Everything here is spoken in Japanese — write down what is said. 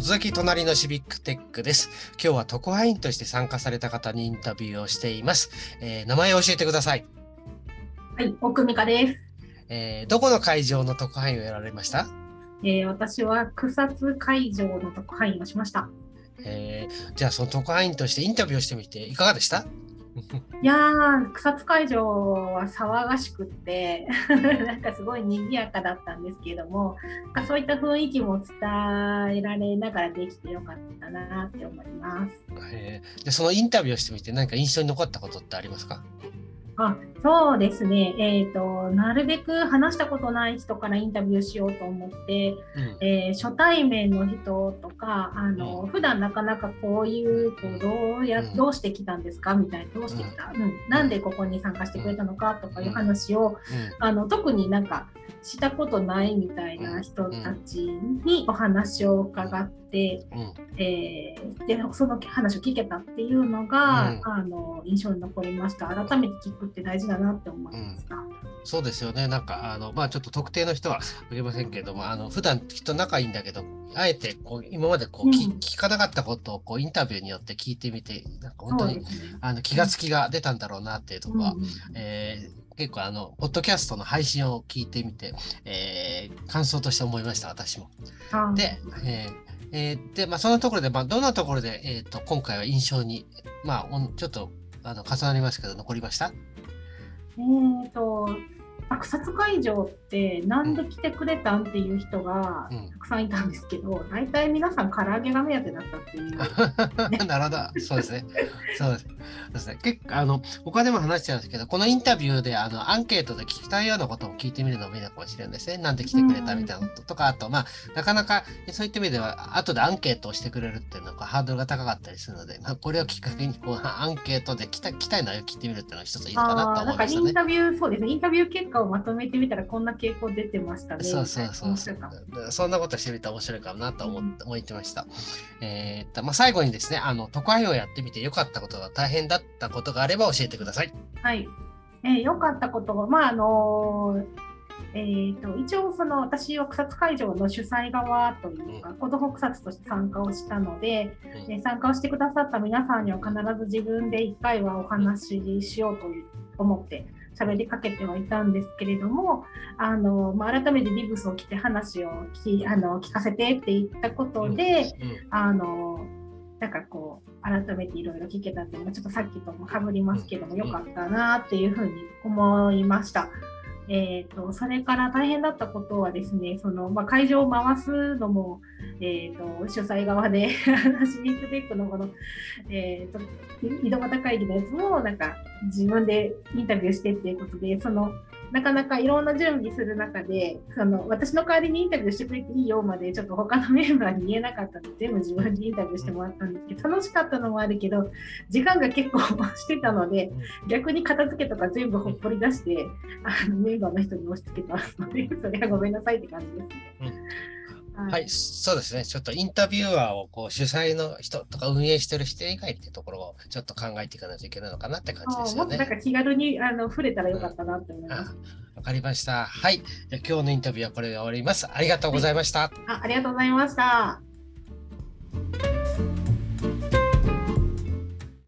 突撃隣のシビックテックです。今日は特派員として参加された方にインタビューをしています。えー名前を教えてください。はい、奥美香です。えーどこの会場の特派員をやられました？えー私は草津会場の特派員をしました。えーじゃあその特派員としてインタビューをしてみていかがでした？いやー、草津会場は騒がしくって、なんかすごい賑やかだったんですけれども、なんかそういった雰囲気も伝えられながらできてよかったなって思います。えーでそのインタビューをしてみて何か印象に残ったことってありますか？あそうですね、えーと、なるべく話したことない人からインタビューしようと思って、うん。えー初対面の人とかあの、うん。普段なかなかこういうこうどうやうん。どうしてきたんですか？みたいなどうしてきた、うん。なんでここに参加してくれたのか？とかいう話を、あの特になんかしたことないみたいな人たちにお話を伺って、えーでその話を聞けたっていうのが、うん。あの印象に残りました。改めて聞くって大事だなって思いました。そうですよね。なんか、あの、まあ、ちょっと特定の人は 言えませんけれども、あの、普段きっと仲いいんだけど、あえて、こう、今までこう、きうん聞かなかったことを、こう、インタビューによって聞いてみて、なんか本当に、ねあの、気がつきが出たんだろうなっていうところは、うんえー結構、あの、ポッドキャストの配信を聞いてみて、えー感想として思いました、私も。あで、えーえーで、まあ、そのところで、まあ、どんなところで、えっ、と、今回は印象に、まあ、ちょっと、あの、重なりますけど、残りました？えっーと草津会場ってなんで来てくれたんっていう人がうんたくさんいたんですけど、大体皆さん唐揚げが目当てだったっていう。なるほど、そうですね。そうです。ね。結構、あの、他でも話してたんですけど、このインタビューで、あの、アンケートで聞きたいようなことを聞いてみるのもいいのかもしれないですね。なんで来てくれたみたいなこととか、あと、まあ、なかなか、そういった意味では、後でアンケートをしてくれるっていうのがハードルが高かったりするので、まあ、これをきっかけに、こう、アンケートで来た、来たい内容を聞いてみるっていうのが一ついいのかなと思いましたね。タビュー、そうですね、インタビュー結果をまとめてみたら、こんな傾向出てましたね。そうそうそう面そんなことしてみたら面白いかもなと思って思ってました。えーっと、まあ、最後にですね、あの、特派員をやってみて良かったことが大変だったことがあれば教えてください。はい。えー、良かったことは、まああのえー、と一応その私は草津会場の主催側というか、子ども草津として参加をしたので、うんえー参加をしてくださった皆さんには必ず自分で1回はお話ししようという思って喋りかけてはいたんですけれどもあの、まあ、改めてビブスを着て話を聞きあの聞かせてって言ったことで、うんあのなんかこう改めていろいろ聞けたっていうのがちょっとさっきともかぶりますけども、うんよかったなっていうふうに思いました。えー、とそれから大変だったことはですねその、まあ、会場を回すのも、えー、と主催側でシビックテックのこの、えー、と井戸端会議のやつもなんか自分でインタビューしてっていうことでそのなかなかいろんな準備する中でその私の代わりにインタビューしてくれていいよまでちょっと他のメンバーに言えなかったので全部自分でインタビューしてもらったんですけど楽しかったのもあるけど時間が結構してたので逆に片付けとか全部ほっぽり出してあのメンバーの人に押し付けたのでそれはごめんなさいって感じですね。はい、そうですね。ちょっとインタビュアーをこう主催の人とか運営してる人以外っていうところをちょっと考えていかないといけないのかなって感じですよねもっとなん。か気軽にあの触れたらよかったなって思いまあす。わかりました。はい。じゃあ今日のインタビューはこれで終わります。ありがとうございました。あありがとうございました。